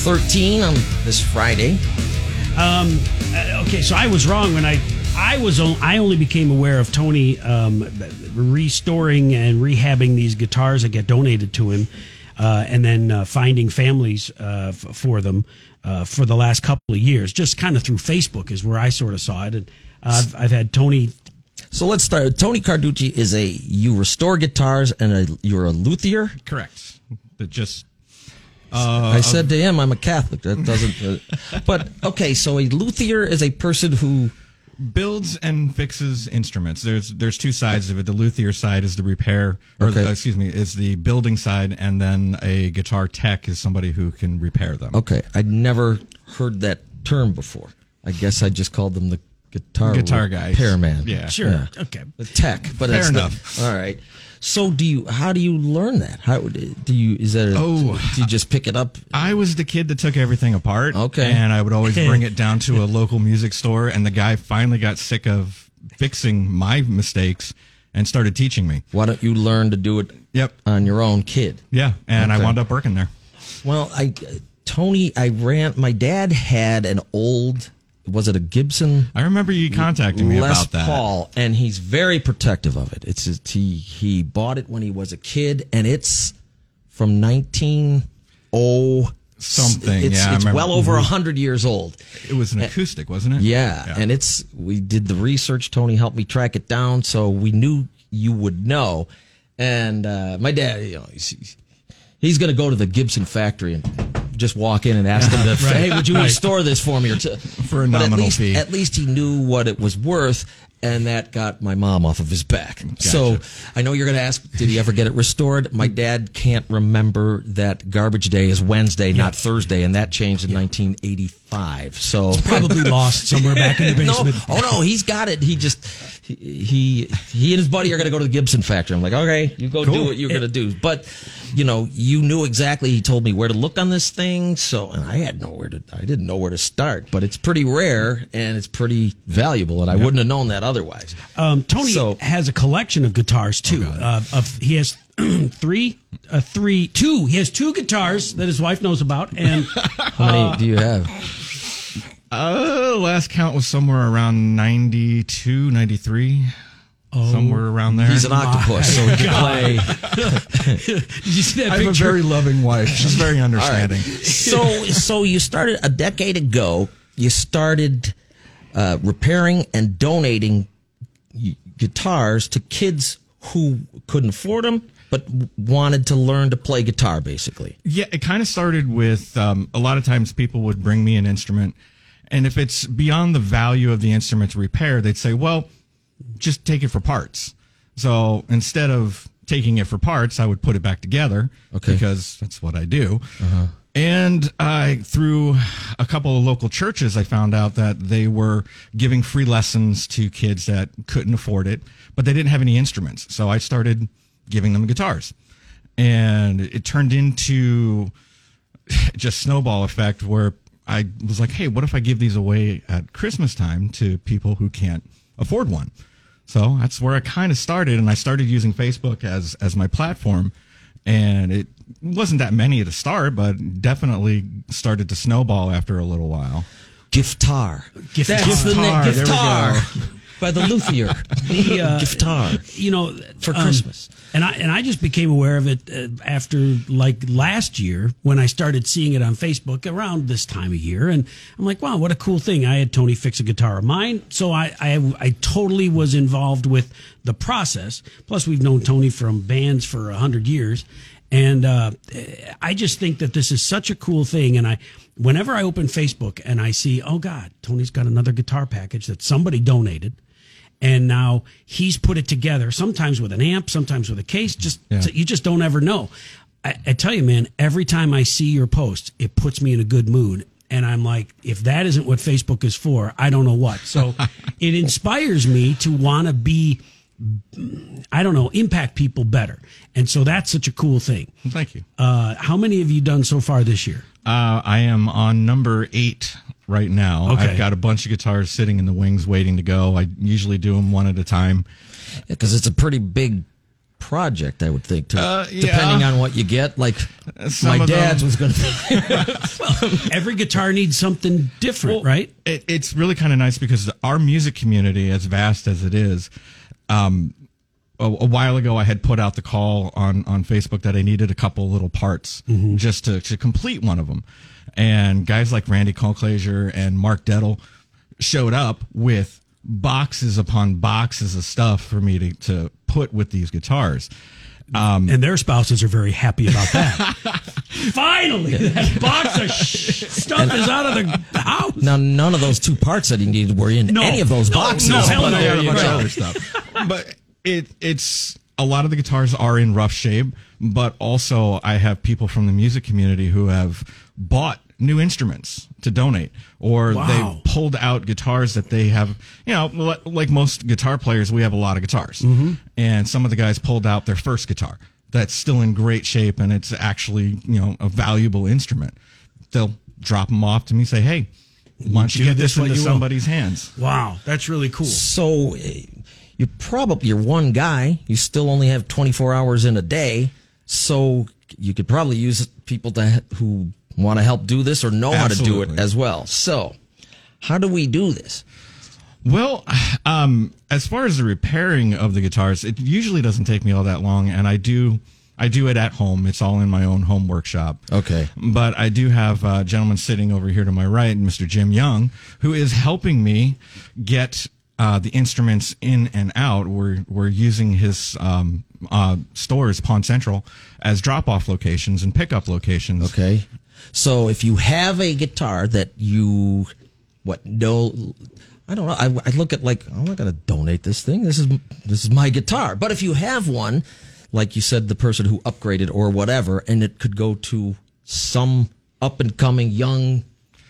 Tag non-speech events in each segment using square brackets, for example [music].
13 on this Friday. Um, uh, okay, so I was wrong when I I was on, I only became aware of Tony um, restoring and rehabbing these guitars that get donated to him, uh, and then uh, finding families uh, f- for them uh, for the last couple of years. Just kind of through Facebook is where I sort of saw it, and I've, I've had Tony. So let's start. Tony Carducci is a you restore guitars and a, you're a luthier. Correct. That just I said to him, I'm a Catholic. That doesn't. Uh, but okay, so a luthier is a person who builds and fixes instruments. There's there's two sides of it. The luthier side is the repair, or Okay. uh, excuse me, is the building side, and then a guitar tech is somebody who can repair them. Okay, I'd never heard that term before. I guess I just called them the guitar Guitar guys. repairman. Yeah. Sure, okay. the tech, but Fair it's the- enough. all right. So do you? How do you learn that? How do you? Is that? A, Oh. do you just pick it up? I was the kid that took everything apart. Okay. And I would always [laughs] bring it down to a local music store, and the guy finally got sick of fixing my mistakes and started teaching me. Why don't you learn to do it? Yep. On your own, kid. Yeah, and Okay. I wound up working there. Well, I Tony, I ran. My dad had an old. Was it a Gibson? I remember you contacting me Les about that. Paul, and he's very protective of it. It's just, he he bought it when he was a kid, and it's from nineteen oh Something, It's, yeah, it's well over a hundred years old. It was an acoustic, wasn't it? Yeah, and it's we did the research. Tony helped me track it down, so we knew you would know. And uh, my dad, you know, he's, he's going to go to the Gibson factory and just walk in and ask them to, [laughs] say, hey, would you restore this for me or to, For a nominal at least, fee. At least he knew what it was worth. And that got my mom off of his back. So I know you're going to ask, did he ever get it restored? My dad can't remember that garbage day is Wednesday, not Thursday, and that changed in 1985. So Probably lost somewhere back in the [laughs] no, basement. oh no, he's got it. He just he he, and his buddy are going to go to the Gibson factory. I'm like, okay, you go do what you're going to do. But you know, you knew exactly. He told me where to look on this thing. So, and I had nowhere to. I didn't know where to start. But it's pretty rare and it's pretty valuable, and I wouldn't have known that otherwise. Um, Tony So- has a collection of guitars too. uh, of he has [clears throat] three, uh, three, two. He has two guitars that his wife knows about, and [laughs] How many do you have? Uh, last count was somewhere around 92, 93. somewhere around there. He's an octopus, so he can play. [laughs] did you see that I have a very loving wife. She's very understanding. so so you started a decade ago you started uh, repairing and donating guitars to kids who couldn't afford them but wanted to learn to play guitar basically Yeah, it kind of started with um, a lot of times people would bring me an instrument, and if it's beyond the value of the instrument to repair, they'd say, "Well, just take it for parts." So instead of taking it for parts, I would put it back together Okay. because that's what I do. Uh-huh. And I, through a couple of local churches, I found out that they were giving free lessons to kids that couldn't afford it, but they didn't have any instruments. So I started giving them guitars, and it turned into [laughs] just snowball effect where I was like, hey, what if I give these away at Christmas time to people who can't afford one? So that's where I kind of started, and I started using Facebook as as my platform, and it wasn't that many at the start, but definitely started to snowball after a little while. Giftar. Giftar. That's the name. Giftar, there we Giftar. By the luthier. [laughs] the uh, Giftar. you know For um, Christmas. and i and i just became aware of it uh, after like last year when i started seeing it on facebook around this time of year and i'm like wow what a cool thing i had tony fix a guitar of mine so i i, I totally was involved with the process plus we've known tony from bands for a hundred years and uh, I just think that this is such a cool thing. And I, whenever I open Facebook and I see, oh God, Tony's got another guitar package that somebody donated, and now he's put it together sometimes with an amp sometimes with a case just Yeah. you just don't ever know. I, I tell you man every time i see your post it puts me in a good mood. And i'm like if that isn't what facebook is for i don't know what. So [laughs] it inspires me to want to be i don't know impact people better. And so that's such a cool thing. Thank you. uh, how many have you done so far this year? Uh, I am on number eight right now. Okay. I've got a bunch of guitars sitting in the wings waiting to go. I usually do them one at a time. because it's a pretty big project, I would think, too. Uh, yeah. Depending on what you get. Like, Some my dad's them- was going [laughs] to [laughs] well, Every guitar needs something different, right? It, it's really kind of nice because our music community, as vast as it is, um, a, a while ago I had put out the call on on Facebook that I needed a couple little parts just to, to complete one of them, and guys like Randy Colclaser and Mark Dettel showed up with boxes upon boxes of stuff for me to, to put with these guitars. Um, and their spouses are very happy about that. [laughs] Finally, that box of sh- stuff is out of the house. Now, none of those two parts that he needed were in No. any of those No, boxes. no, hell but no. there a you bunch of go. other stuff. but it it's a lot of the guitars are in rough shape, but also I have people from the music community who have bought new instruments to donate or Wow. they pulled out guitars that they have you know like most guitar players we have a lot of guitars and some of the guys pulled out their first guitar that's still in great shape and it's actually you know a valuable instrument they'll drop them off to me say hey why don't you Do get this this into you will. somebody's hands Wow, that's really cool. So, eh, you're probably, you're one guy. You still only have 24 hours in a day. So, you could probably use people to, who want to help do this or know how to do it as well. So, how do we do this? Well, um, as far as the repairing of the guitars, it usually doesn't take me all that long, and I do I do it at home. It's all in my own home workshop. Okay. But I do have a gentleman sitting over here to my right, Mr. Jim Young, who is helping me get uh, the instruments in and out. We're we're using his um, uh, stores, Pawn Central, as drop off locations and pickup locations. Okay. So if you have a guitar that you, what, no, I don't know. I, I look at like, I'm not going to donate this thing. This is, this is my guitar. But if you have one, like you said, the person who upgraded or whatever, and it could go to some up and coming young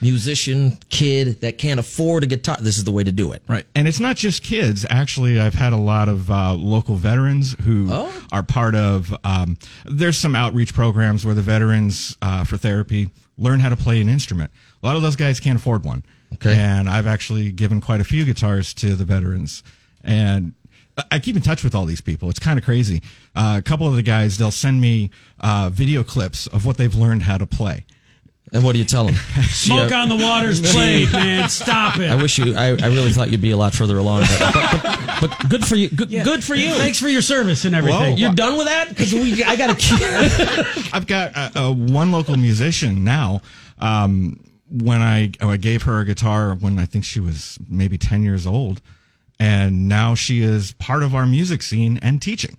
musician kid that can't afford a guitar, this is the way to do it. Right. And it's not just kids. Actually, I've had a lot of uh, local veterans who Oh. are part of, um, there's some outreach programs where the veterans uh, for therapy learn how to play an instrument. A lot of those guys can't afford one. Okay. And I've actually given quite a few guitars to the veterans. And I- keep in touch with all these people. It's kind of crazy. Uh, a couple of the guys, they'll send me uh, video clips of what they've learned how to play. And what do you tell them? [laughs] Smoke on the water's played, man. Stop it. I wish you, I, I really thought you'd be a lot further along. But, but, but good for you. Good, good for you. Thanks for your service and everything. Whoa. You're done with that? Because we, I got to. [laughs] I've got uh, uh, one local musician now. Um, when I, oh, I gave her a guitar when I think she was maybe 10 years old, and now she is part of our music scene and teaching.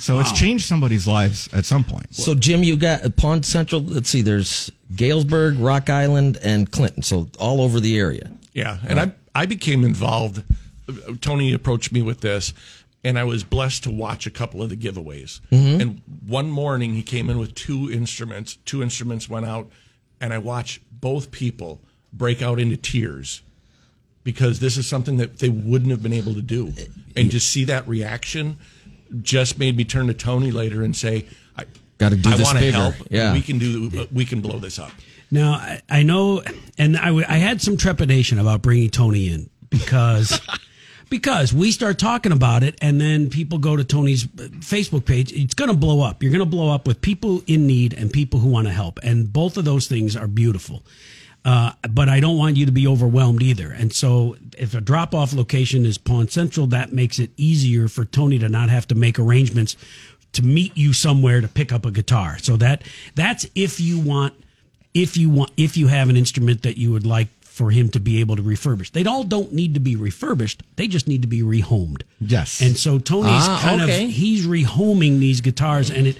So it's changed somebody's lives at some point. So, Jim, you got uh, Pawn Central. Let's see, there's Galesburg, Rock Island, and Clinton. So, all over the area. Yeah, and I I became involved. Uh, Tony approached me with this, and I was blessed to watch a couple of the giveaways. Mm-hmm. And one morning he came in with two instruments. Two instruments went out, and I watched both people break out into tears because this is something that they wouldn't have been able to do. Uh, and to see that reaction just made me turn to Tony later and say, "I Gotta do I this bigger." help. Yeah. we can do. We can blow this up." Now, I, I know, and I, w- I had some trepidation about bringing Tony in because [laughs] because we start talking about it, and then people go to Tony's uh, Facebook page. It's going to blow up. You're going to blow up with people in need and people who want to help, and both of those things are beautiful. Uh, but I don't want you to be overwhelmed either. And so, if a drop off location is Pawn Central, that makes it easier for Tony to not have to make arrangements to meet you somewhere to pick up a guitar. So that that's if you want if you want if you have an instrument that you would like for him to be able to refurbish. They all don't need to be refurbished. They just need to be rehomed. Yes. And so Tony's Ah, kind okay. of he's rehoming these guitars and it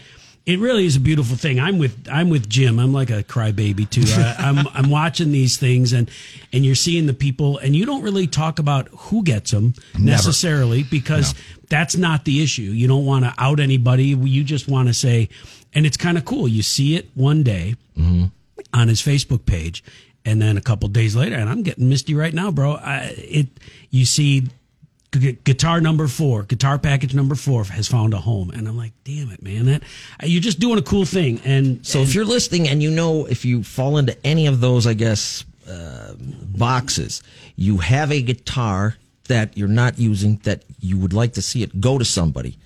it really is a beautiful thing. I'm with I'm with Jim. I'm like a crybaby too. I, [laughs] I'm I'm watching these things and and you're seeing the people and you don't really talk about who gets them necessarily because that's not the issue. You don't want to out anybody. You just want to say, and it's kind of cool. You see it one day mm-hmm. on his Facebook page, and then a couple days later, and I'm getting misty right now, bro. I, it you see gu- guitar number four, guitar package number four has found a home, and I'm like, damn it, man, that you're just doing a cool thing. And So, if you're listening and you know if you fall into any of those, I guess, uh, boxes, you have a guitar that you're not using that you would like to see it go to somebody.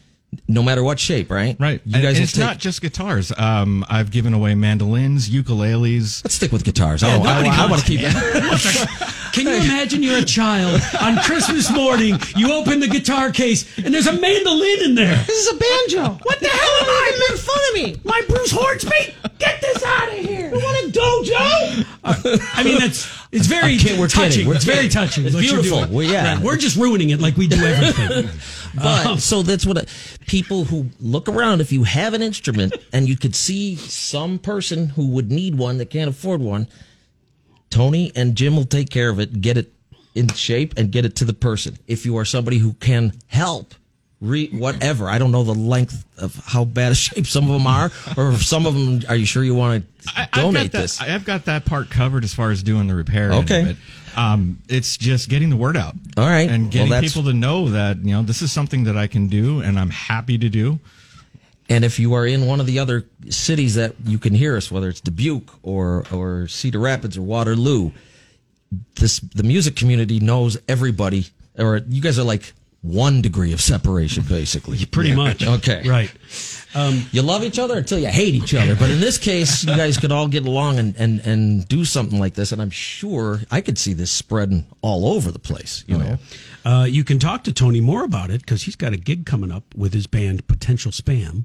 no matter what shape, right? Right. You guys and it's take- not just guitars. Um, I've given away mandolins, ukuleles. Let's stick with guitars. oh, I, nobody I, wants want to keep [laughs] Can you imagine you're a child on Christmas morning? You open the guitar case and there's a mandolin in there. This is a banjo. What the hell am I? You made fun of me. My Bruce Hornsby? Get this out of here! You want a dojo? Uh, I mean, that's it's very I'm we're kidding. touching. We're it's very touching. It's beautiful. Well, yeah. Right. we're just ruining it like we do everything. [laughs] But Um, so that's what I- people who look around. If you have an instrument and you could see some person who would need one that can't afford one, Tony and Jim will take care of it, get it in shape, and get it to the person. If you are somebody who can help, re whatever. I don't know the length of how bad a [laughs] shape some of them are, or if some of them. Are you sure you want to I, I've donate that, this? I've got that part covered as far as doing the repair. Okay. it. Um, it's just getting the word out. All right. And getting that's- people to know that, you know, this is something that I can do and I'm happy to do. And if you are in one of the other cities that you can hear us, whether it's Dubuque or or Cedar Rapids or Waterloo, this the music community knows everybody. Or you guys are like one degree of separation, basically. [laughs] pretty much. Okay. Right. You love each other until you hate each other. But in this case, you guys could all get along and, and, and do something like this. And I'm sure I could see this spreading all over the place. You know, Uh, you can talk to Tony more about it because he's got a gig coming up with his band Potential Spam.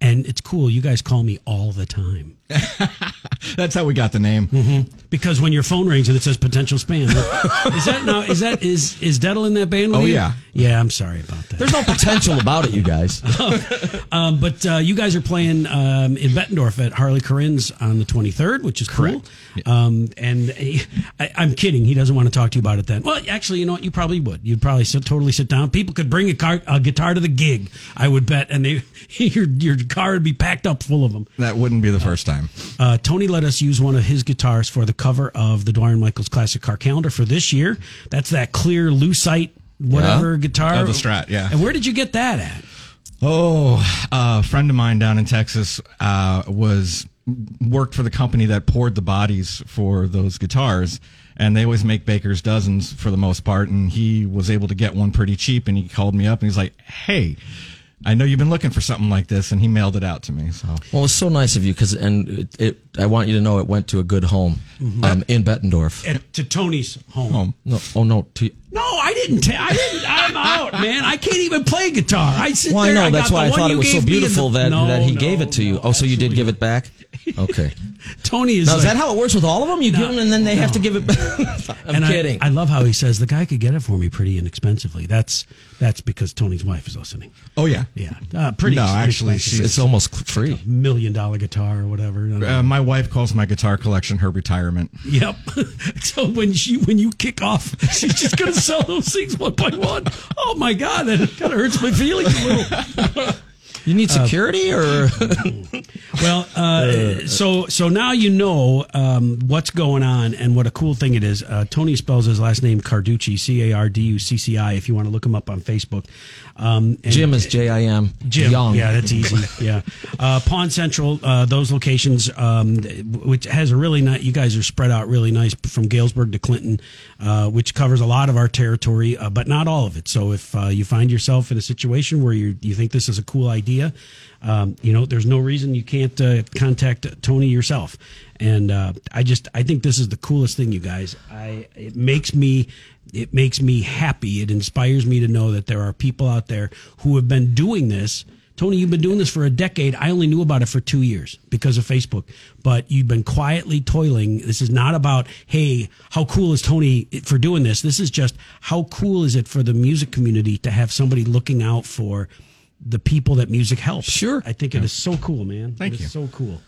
And it's cool. You guys call me all the time. [laughs] That's how we got the name. Mm-hmm. Because when your phone rings and it says potential spam, is that now? Is that is is Dettel in that band? With Oh, you? yeah. yeah. I'm sorry about that. there's no potential about it, you guys. [laughs] Um, but uh, you guys are playing um, in Bettendorf at Harley Corin's on the 23rd, which is cool. Um, and he, I, I'm kidding. He doesn't want to talk to you about it then. Well, actually, you know what? You probably would. You'd probably sit, totally sit down. People could bring a, car, a guitar to the gig, I would bet, and they [laughs] your your car would be packed up full of them. That wouldn't be the first time. Uh, Tony let us use one of his guitars for the cover of the Dwyer and Michaels Classic Car Calendar for this year. That's that clear lucite whatever guitar. Oh, the Strat, yeah. And where did you get that at? Oh, a friend of mine down in Texas uh, was worked for the company that poured the bodies for those guitars, and they always make Baker's dozens for the most part. And he was able to get one pretty cheap, and he called me up and he's like, "Hey." I know you've been looking for something like this, and he mailed it out to me. So Well, it's so nice of you because, and it, it, I want you to know it went to a good home um, in Bettendorf. at to Tony's home. home. No, oh no, to, No, I didn't. Ta- I didn't. I'm out, man. I can't even play guitar. I sit well, I there. know that's got why the I one thought it you was so gave me and beautiful the- that No, that he no, gave it to you. no, oh, so you did give it back? [laughs] Okay. Tony is. Now is that how it works with all of them? You give them and then they have to give it back. [laughs] I'm and kidding. I, love how he says the guy could get it for me pretty inexpensively. That's that's because Tony's wife is listening. Oh yeah, Yeah, uh, pretty. No, actually, inexpensive. it's almost free. million dollar guitar or whatever. Uh, my wife calls my guitar collection her retirement. Yep. [laughs] so when she when you kick off, she's just gonna sell those things one by one. Oh my god, that kind of hurts my feelings a little. You need security or Well, uh, so so now you know um, what's going on and what a cool thing it is. Uh, Tony spells his last name Carducci, C A R D U C C I. If you want to look him up on Facebook, um, and- Jim is J I M Jim. Young. Yeah, that's easy. [laughs] Yeah. Uh, Pawn Central, uh, those locations, um, which has a really nice, you guys are spread out really nice from Galesburg to Clinton, uh, which covers a lot of our territory, uh, but not all of it. So if uh, you find yourself in a situation where you you think this is a cool idea, um, you know, there's no reason you can't contact Tony yourself. And uh, I just, I think this is the coolest thing, you guys. I, it makes me, it makes me happy. It inspires me to know that there are people out there who have been doing this. Tony, you've been doing this for a decade. I only knew about it for two years because of Facebook, but you've been quietly toiling. This is not about, hey, how cool is Tony for doing this? This is just how cool is it for the music community to have somebody looking out for the people that music helps. Sure. I think it is so cool, man. Thank It is you. so cool.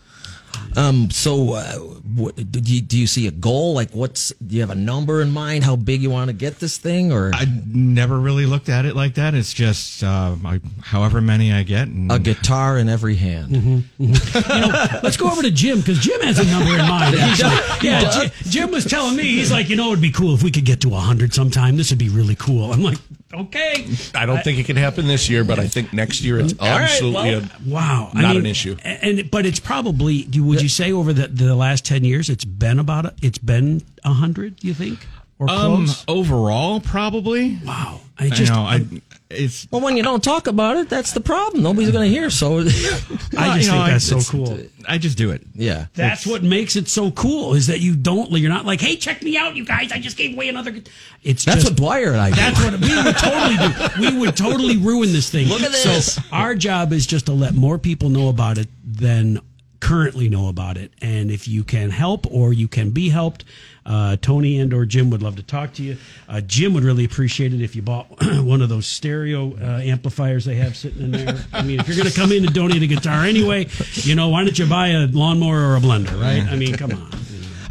Um. So, uh, what, do you do you see a goal? Like, what's do you have a number in mind? How big you want to get this thing, or I never really looked at it like that. It's just uh, I, however many I get. And a guitar in every hand? Let's go over to Jim because Jim has a number in mind. Actually. Yeah, Jim, Jim was telling me he's like, you know, it'd be cool if we could get to hundred sometime. This would be really cool. I'm like, okay. I don't think it can happen this year, but I think next year it's right, absolutely well, a, Wow, Not an issue. And but it's probably. Would you say over the, the last ten years, it's been about a, it's been a hundred? You think or um, close? overall, probably. wow, I I just know. I it's Well, when you don't talk about it, that's the problem. Nobody's going to hear. So, [laughs] I just you think know, that's so cool. I just do it. yeah. That's what makes it so cool is that you don't. You're not like, hey, check me out, you guys. I just gave away another. It's That's just, what Dwyer and I do. That's what we would totally do. We would totally ruin this thing. Look at this. So our job is just to let more people know about it than currently know about it. And if you can help or you can be helped, uh, Tony and or Jim would love to talk to you. Uh, Jim would really appreciate it if you bought [clears throat] one of those stereo uh, amplifiers they have sitting in there. I mean, if you're going to come in and donate a guitar anyway, you know, why don't you buy a lawnmower or a blender, right? I mean, come on.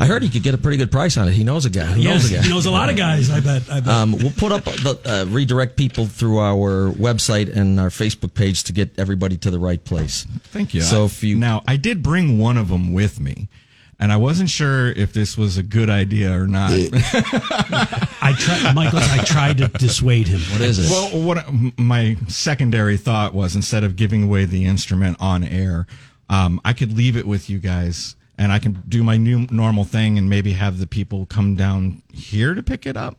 I heard he could get a pretty good price on it. He knows a guy. He Yes, knows a guy. he knows a lot of guys. I bet. I bet. Um, we'll put up the uh, redirect people through our website and our Facebook page to get everybody to the right place. Thank you. So if you now, I did bring one of them with me, and I wasn't sure if this was a good idea or not. [laughs] I tried, Michael. I tried to dissuade him. what is it? well, what my secondary thought was instead of giving away the instrument on air, um, I could leave it with you guys, and I can do my new normal thing, and maybe have the people come down here to pick it up,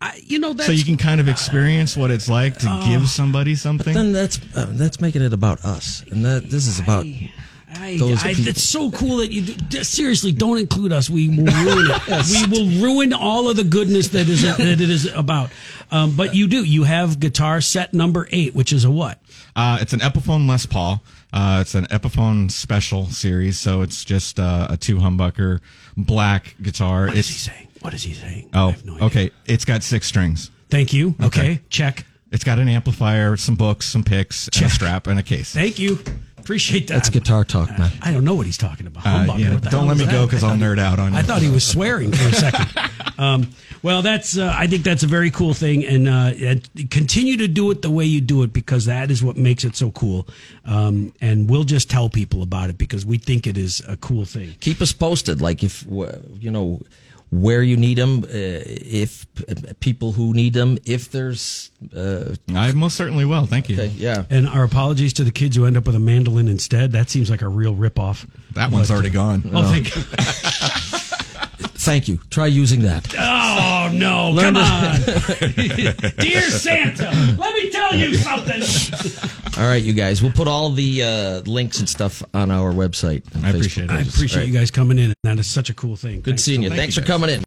I, you know, that's so you can kind of experience what it's like to Oh. give somebody something. then that's uh, that's making it about us, and that this is about. I, I, people. it's so cool that you do, seriously don't include us. We will ruin it. [laughs] We will ruin all of the goodness that is that it is about. Um, but you do. You have guitar set number eight, which is a what? Uh, it's an Epiphone Les Paul. Uh, it's an Epiphone special series, so it's just uh, a two humbucker black guitar. What is he saying? What is he saying? I oh, no okay. It's got six strings. Thank you. Okay, Okay. check. It's got an amplifier, some books, some picks, a strap, and a case. Thank you. Appreciate that. That's guitar talk, man. I don't know what he's talking about. Uh, yeah, don't let me that? go because I I'll nerd out on you. I thought he was swearing for a second. [laughs] um, well, that's. Uh, I think that's a very cool thing, and uh, and continue to do it the way you do it because that is what makes it so cool. Um, and we'll just tell people about it because we think it is a cool thing. Keep us posted. Like if you know where you need them, uh, if p- people who need them, if there's. Uh, I most certainly will. Thank you. okay, yeah. And our apologies to the kids who end up with a mandolin instead. That seems like a real ripoff. That one's already gone. Oh, thank [laughs] Thank you. Try using that. Oh no! Learn come on, [laughs] dear Santa, let me tell you something. [laughs] All right, you guys. We'll put all the uh, links and stuff on our website. and I Facebook appreciate it. I appreciate All right. you guys coming in. That is such a cool thing. Good seeing you. Thank Thanks for coming in.